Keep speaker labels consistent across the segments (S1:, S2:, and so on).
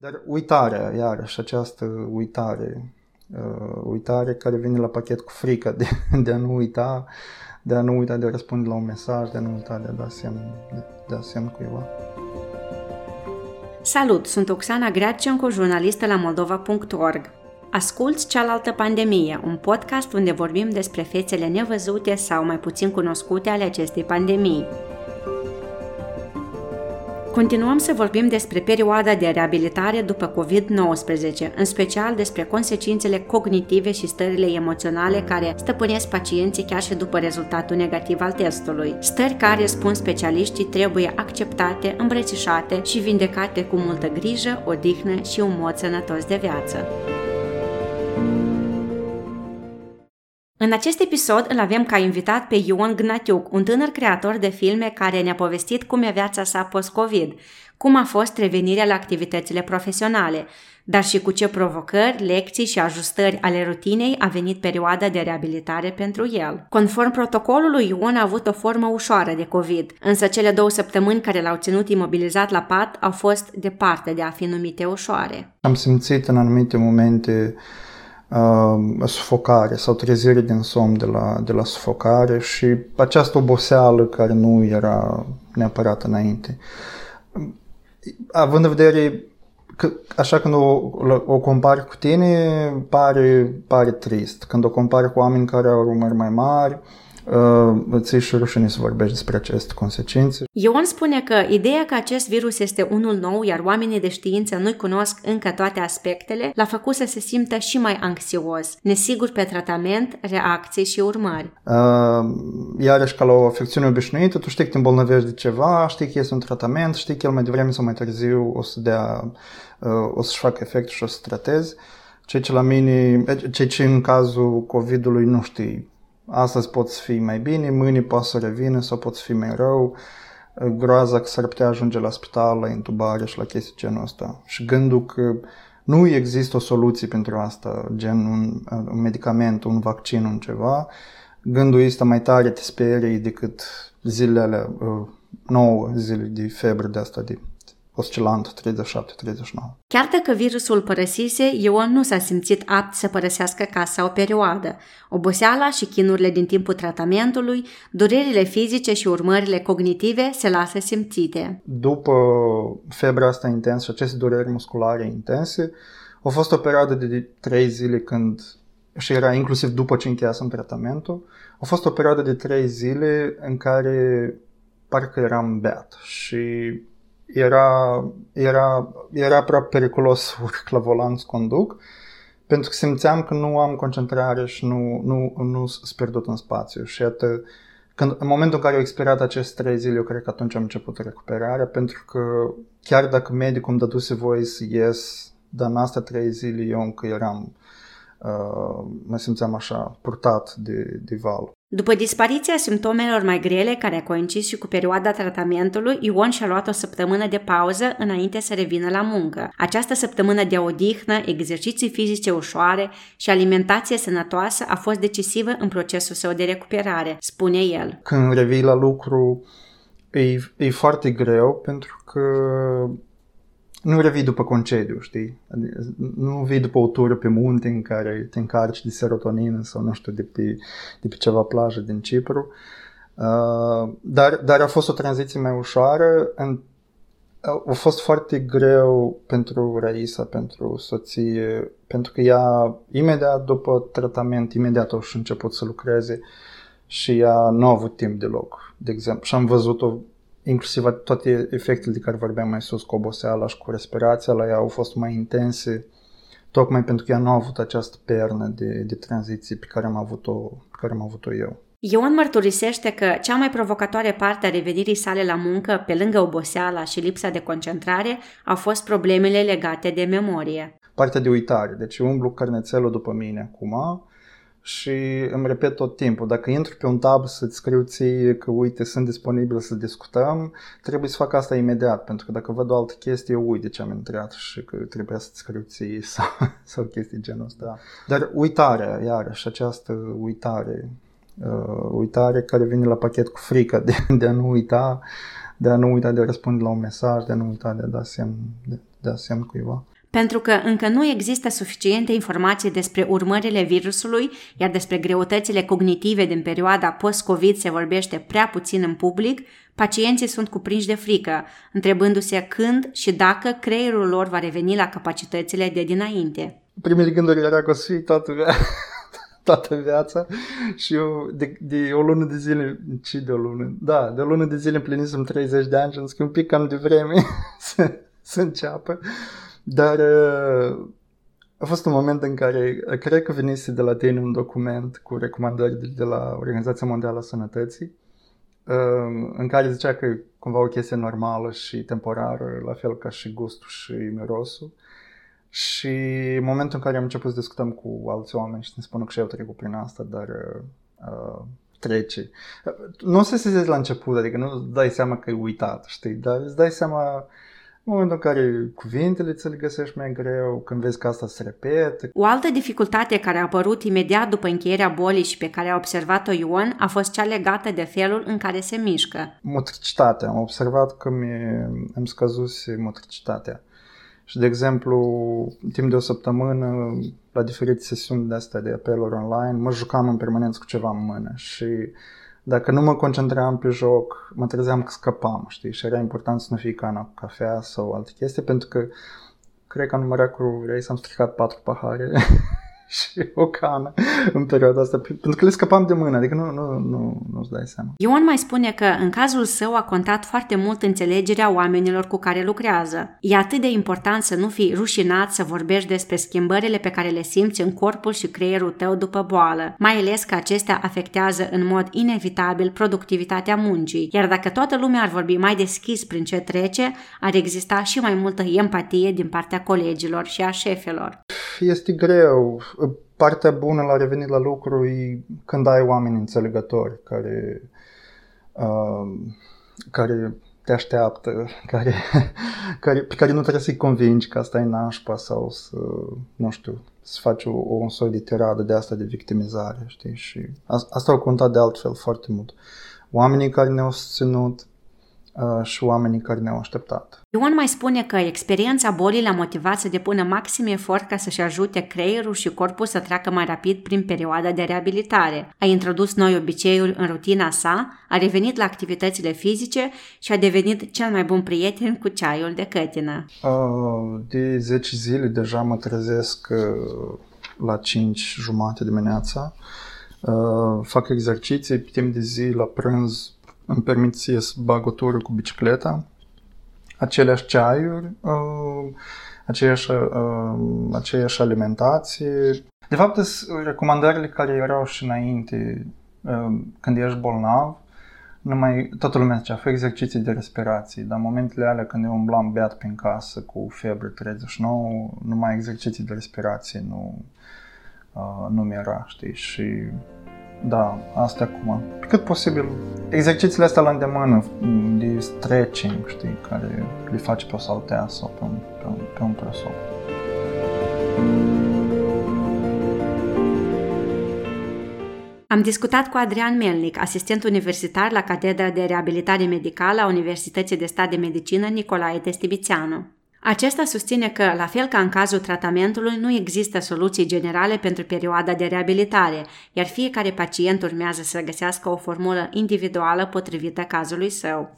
S1: Dar uitarea, iarăși, această uitare, uh, uitare care vine la pachet cu frica de, de a nu uita, de a nu uita de a răspunde la un mesaj, de a nu uita de a da semn, de, de a semn cuiva.
S2: Salut, sunt Oxana Greacenco, jurnalistă la moldova.org. Asculți Cealaltă Pandemie, un podcast unde vorbim despre fețele nevăzute sau mai puțin cunoscute ale acestei pandemii. Continuăm să vorbim despre perioada de reabilitare după COVID-19, în special despre consecințele cognitive și stările emoționale care stăpânesc pacienții chiar și după rezultatul negativ al testului. Stări care, spun specialiștii, trebuie acceptate, îmbrățișate și vindecate cu multă grijă, odihnă și un mod sănătos de viață. În acest episod îl avem ca invitat pe Ion Gnatiuc, un tânăr creator de filme care ne-a povestit cum e viața sa post-COVID, cum a fost revenirea la activitățile profesionale, dar și cu ce provocări, lecții și ajustări ale rutinei a venit perioada de reabilitare pentru el. Conform protocolului, Ion a avut o formă ușoară de COVID, însă cele două săptămâni care l-au ținut imobilizat la pat au fost departe de a fi numite ușoare.
S1: Am simțit în anumite momente uh, sufocare sau trezire din somn de la, de la sufocare și această oboseală care nu era neapărat înainte. Având în vedere că așa când o, o compari cu tine, pare, pare trist. Când o compari cu oameni care au urmări mai mari, uh, Uh, îți și rușine să vorbești despre aceste consecințe.
S2: Ion spune că ideea că acest virus este unul nou, iar oamenii de știință nu-i cunosc încă toate aspectele, l-a făcut să se simtă și mai anxios, nesigur pe tratament, reacții și urmări.
S1: Uh, iarăși, ca la o afecțiune obișnuită, tu știi că te îmbolnăvești de ceva, știi că este un tratament, știi că el mai devreme sau mai târziu o să dea, uh, o să-și facă efect și o să tratezi. Ceea ce la mine, ceea ce în cazul COVID-ului nu știi Astăzi poți fi mai bine, mâine poți să revină sau poți fi mai rău. Groaza că s-ar putea ajunge la spital, la intubare și la chestii genul ăsta. Și gândul că nu există o soluție pentru asta, gen un, un medicament, un vaccin, un ceva. Gândul este mai tare te sperii decât zilele alea, 9 uh, zile de febră de asta, de oscilant 37-39.
S2: Chiar dacă virusul părăsise, Ion nu s-a simțit apt să părăsească casa o perioadă. Oboseala și chinurile din timpul tratamentului, durerile fizice și urmările cognitive se lasă simțite.
S1: După febra asta intensă și aceste dureri musculare intense, a fost o perioadă de 3 zile când și era inclusiv după ce încheiasem tratamentul, a fost o perioadă de 3 zile în care parcă eram beat și era, era, era prea periculos să urc la volan să conduc, pentru că simțeam că nu am concentrare și nu, nu, nu sunt pierdut în spațiu. Și iată, când, în momentul în care au expirat aceste trei zile, eu cred că atunci am început recuperarea, pentru că chiar dacă medicul îmi dăduse voie să ies, dar în astea trei zile eu încă eram, uh, mă simțeam așa, purtat de, de val.
S2: După dispariția simptomelor mai grele, care a coincis și cu perioada tratamentului, Ion și-a luat o săptămână de pauză înainte să revină la muncă. Această săptămână de odihnă, exerciții fizice ușoare și alimentație sănătoasă a fost decisivă în procesul său de recuperare, spune el.
S1: Când revii la lucru, e, e foarte greu pentru că nu revii după concediu, știi? Adică nu vii după o tură pe munte în care te încarci de serotonină sau nu știu, de pe, de pe ceva plajă din Cipru. Uh, dar, dar a fost o tranziție mai ușoară. În, a fost foarte greu pentru Raisa, pentru soție, pentru că ea, imediat după tratament, imediat a început să lucreze și ea nu a avut timp deloc, de exemplu. Și am văzut-o inclusiv toate efectele de care vorbeam mai sus, cu oboseala și cu respirația la ea au fost mai intense, tocmai pentru că ea nu a avut această pernă de, de tranziție pe care am avut-o, pe care am avut-o eu.
S2: Ioan mărturisește că cea mai provocatoare parte a revenirii sale la muncă, pe lângă oboseala și lipsa de concentrare, au fost problemele legate de memorie.
S1: Partea de uitare. Deci umblu carnețelul după mine acum și îmi repet tot timpul, dacă intru pe un tab să-ți scriu ție că uite sunt disponibil să discutăm, trebuie să fac asta imediat, pentru că dacă văd o altă chestie, eu uit de ce am intrat și că trebuie să-ți scriu ție sau, sau chestii genul ăsta. Dar uitarea, iarăși, această uitare, uh, uitare care vine la pachet cu frica de, de a nu uita, de a nu uita de a răspunde la un mesaj, de a nu uita de a da semn, de, dea semn cuiva.
S2: Pentru că încă nu există suficiente informații despre urmările virusului, iar despre greutățile cognitive din perioada post-COVID se vorbește prea puțin în public, pacienții sunt cuprinși de frică, întrebându-se când și dacă creierul lor va reveni la capacitățile de dinainte.
S1: Primele gânduri era că o să fie toată, toată viața și eu de, de o lună de zile, ce de o lună? Da, de o lună de zile împlinisem 30 de ani și am zis că un pic cam de vreme să, să înceapă. Dar uh, a fost un moment în care uh, cred că venise de la tine un document cu recomandări de la Organizația Mondială a Sănătății uh, în care zicea că e cumva o chestie normală și temporară, la fel ca și gustul și mirosul. Și în momentul în care am început să discutăm cu alți oameni și ne spună că și eu trecut prin asta, dar uh, trece. Nu o să se la început, adică nu îți dai seama că e uitat, știi, dar îți dai seama în momentul în care cuvintele ți le găsești mai greu, când vezi că asta se repetă.
S2: O altă dificultate care a apărut imediat după încheierea bolii și pe care a observat-o Ion a fost cea legată de felul în care se mișcă.
S1: Motricitatea. Am observat că mi-am scăzut motricitatea. Și, de exemplu, timp de o săptămână, la diferite sesiuni de astea de apeluri online, mă jucam în permanență cu ceva în mână și dacă nu mă concentram pe joc, mă trezeam că scăpam, știi? Și era important să nu fie cana cu cafea sau alte chestii, pentru că cred că am numărat cu vrei să am stricat patru pahare și o cană în perioada asta, pentru că le scăpam de mână, adică nu, nu, nu, nu-ți dai seama.
S2: Ion mai spune că în cazul său a contat foarte mult înțelegerea oamenilor cu care lucrează. E atât de important să nu fii rușinat să vorbești despre schimbările pe care le simți în corpul și creierul tău după boală, mai ales că acestea afectează în mod inevitabil productivitatea muncii, iar dacă toată lumea ar vorbi mai deschis prin ce trece, ar exista și mai multă empatie din partea colegilor și a șefilor.
S1: Este greu partea bună la revenit la lucru e când ai oameni înțelegători care, uh, care te așteaptă, care, care, pe care nu trebuie să-i convingi că asta e nașpa sau să, nu știu, să faci o, un soi de tiradă de asta de victimizare, știi? Și asta au contat de altfel foarte mult. Oamenii care ne-au susținut, Uh, și oamenii care ne-au așteptat.
S2: Ion mai spune că experiența bolii l-a motivat să depună maxim efort ca să-și ajute creierul și corpul să treacă mai rapid prin perioada de reabilitare. A introdus noi obiceiuri în rutina sa, a revenit la activitățile fizice și a devenit cel mai bun prieten cu ceaiul de cătină.
S1: Uh, de 10 zile deja mă trezesc uh, la 5 jumate dimineața. Fac exerciții pe timp de zi, la prânz îmi permit să ies bag o tură cu bicicleta, aceleași ceaiuri, uh, aceeași, uh, aceeași alimentație. De fapt, sunt recomandările care erau și înainte, uh, când ești bolnav, numai, toată lumea zicea, fă exerciții de respirație, dar în momentele alea când eu umblam beat prin casă cu febră 39, numai exerciții de respirație nu, uh, nu mi-era, știi, și da, asta acum. Pe cât posibil. Exercițiile astea la îndemână, de stretching, știi, care le faci pe o saltea sau pe un, pe un, pe un presop.
S2: Am discutat cu Adrian Melnic, asistent universitar la Catedra de Reabilitare Medicală a Universității de Stat de Medicină Nicolae Testibițeanu. Acesta susține că, la fel ca în cazul tratamentului, nu există soluții generale pentru perioada de reabilitare, iar fiecare pacient urmează să găsească o formulă individuală potrivită cazului său.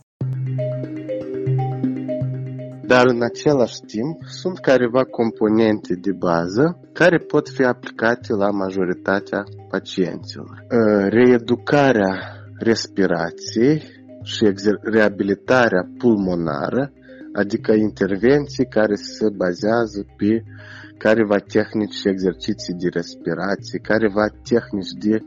S3: Dar în același timp sunt careva componente de bază care pot fi aplicate la majoritatea pacienților. Ă, reeducarea respirației și reabilitarea pulmonară adică intervenții care se bazează pe careva tehnici și exerciții de respirație, careva tehnici de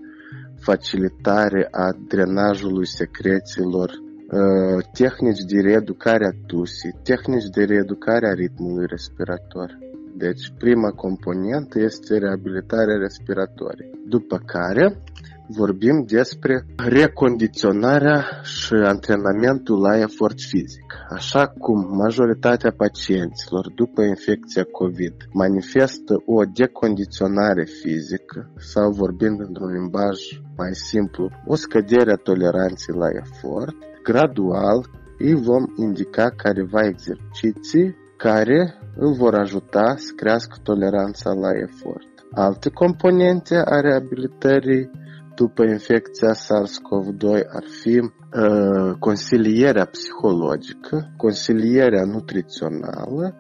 S3: facilitare a drenajului secrețiilor, uh, tehnici de reeducare a tusii, tehnici de reeducare a ritmului respirator. Deci, prima componentă este reabilitarea respiratorie. După care, vorbim despre recondiționarea și antrenamentul la efort fizic. Așa cum majoritatea pacienților după infecția COVID manifestă o decondiționare fizică sau vorbind într-un limbaj mai simplu, o scădere a toleranței la efort, gradual îi vom indica careva exerciții care îl vor ajuta să crească toleranța la efort. Alte componente a reabilitării după infecția SARS-CoV-2 ar fi uh, consilierea psihologică, consilierea nutrițională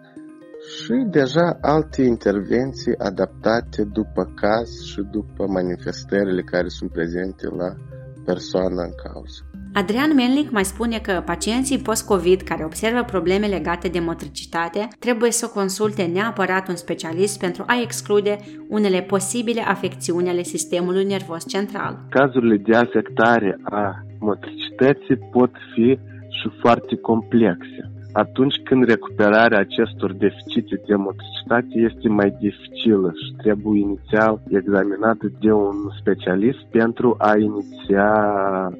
S3: și deja alte intervenții adaptate după caz și după manifestările care sunt prezente la persoana în cauză.
S2: Adrian Melnic mai spune că pacienții post-COVID care observă probleme legate de motricitate trebuie să consulte neapărat un specialist pentru a exclude unele posibile afecțiuni ale sistemului nervos central.
S3: Cazurile de afectare a motricității pot fi și foarte complexe atunci când recuperarea acestor deficite de motricitate este mai dificilă și trebuie inițial examinată de un specialist pentru a iniția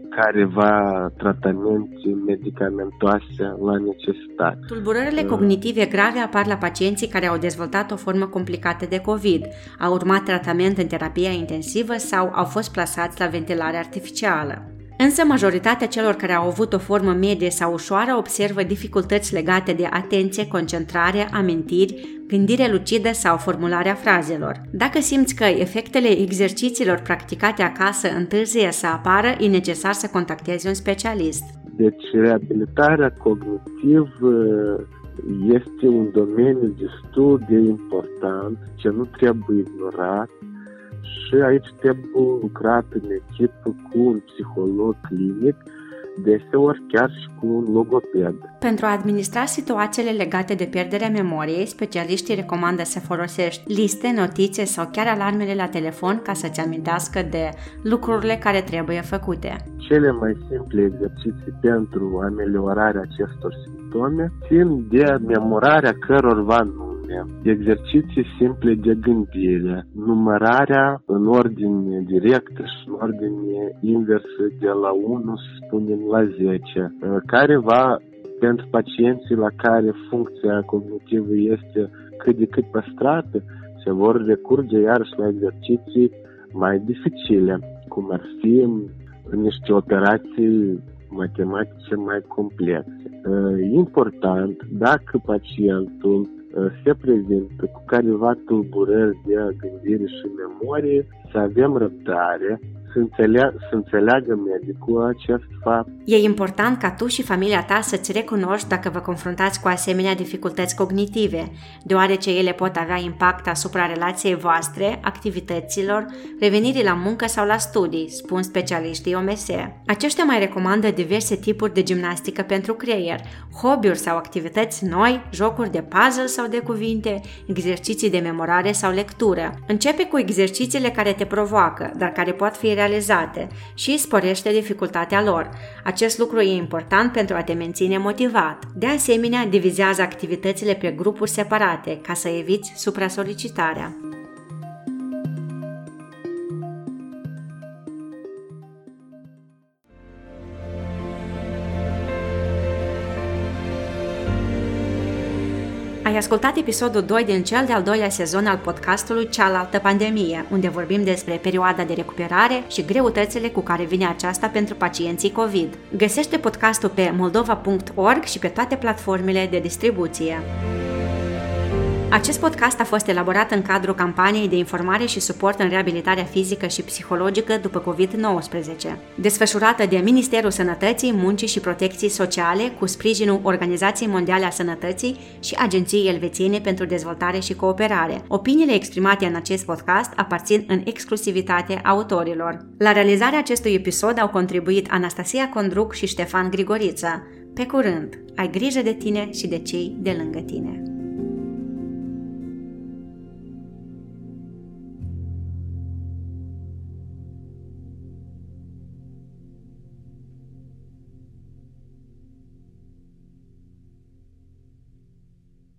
S3: careva tratamente medicamentoase la necesitate.
S2: Tulburările cognitive grave apar la pacienții care au dezvoltat o formă complicată de COVID, au urmat tratament în terapia intensivă sau au fost plasați la ventilare artificială. Însă majoritatea celor care au avut o formă medie sau ușoară observă dificultăți legate de atenție, concentrare, amintiri, gândire lucidă sau formularea frazelor. Dacă simți că efectele exercițiilor practicate acasă întârzie să apară, e necesar să contactezi un specialist.
S3: Deci reabilitarea cognitivă este un domeniu destul de important ce nu trebuie ignorat și aici trebuie lucrat în echipă cu un psiholog clinic, deseori chiar și cu un logoped.
S2: Pentru a administra situațiile legate de pierderea memoriei, specialiștii recomandă să folosești liste, notițe sau chiar alarmele la telefon ca să-ți amintească de lucrurile care trebuie făcute.
S3: Cele mai simple exerciții pentru ameliorarea acestor simptome țin de memorarea cărorva nume exerciții simple de gândire, numărarea în ordine directă și în ordine inversă de la 1, să spunem, la 10, care va pentru pacienții la care funcția cognitivă este cât de cât păstrată, se vor recurge iarăși la exerciții mai dificile, cum ar fi niște operații matematice mai complexe. Important, dacă pacientul se prezintă cu careva tulburări de gândire și memorie, să avem răbdare, să, înțeleagă, să înțeleagă medicul acest fapt.
S2: E important ca tu și familia ta să-ți recunoști dacă vă confruntați cu asemenea dificultăți cognitive, deoarece ele pot avea impact asupra relației voastre, activităților, revenirii la muncă sau la studii, spun specialiștii OMS. Aceștia mai recomandă diverse tipuri de gimnastică pentru creier, hobby-uri sau activități noi, jocuri de puzzle sau de cuvinte, exerciții de memorare sau lectură. Începe cu exercițiile care te provoacă, dar care pot fi realizate și sporește dificultatea lor. Acest lucru e important pentru a te menține motivat. De asemenea, divizează activitățile pe grupuri separate ca să eviți supra-solicitarea. Ai ascultat episodul 2 din cel de-al doilea sezon al podcastului Cealaltă Pandemie, unde vorbim despre perioada de recuperare și greutățile cu care vine aceasta pentru pacienții COVID. Găsește podcastul pe moldova.org și pe toate platformele de distribuție. Acest podcast a fost elaborat în cadrul campaniei de informare și suport în reabilitarea fizică și psihologică după COVID-19, desfășurată de Ministerul Sănătății, Muncii și Protecției Sociale cu sprijinul Organizației Mondiale a Sănătății și Agenției Elvețiene pentru Dezvoltare și Cooperare. Opiniile exprimate în acest podcast aparțin în exclusivitate autorilor. La realizarea acestui episod au contribuit Anastasia Condruc și Ștefan Grigoriță. Pe curând, ai grijă de tine și de cei de lângă tine.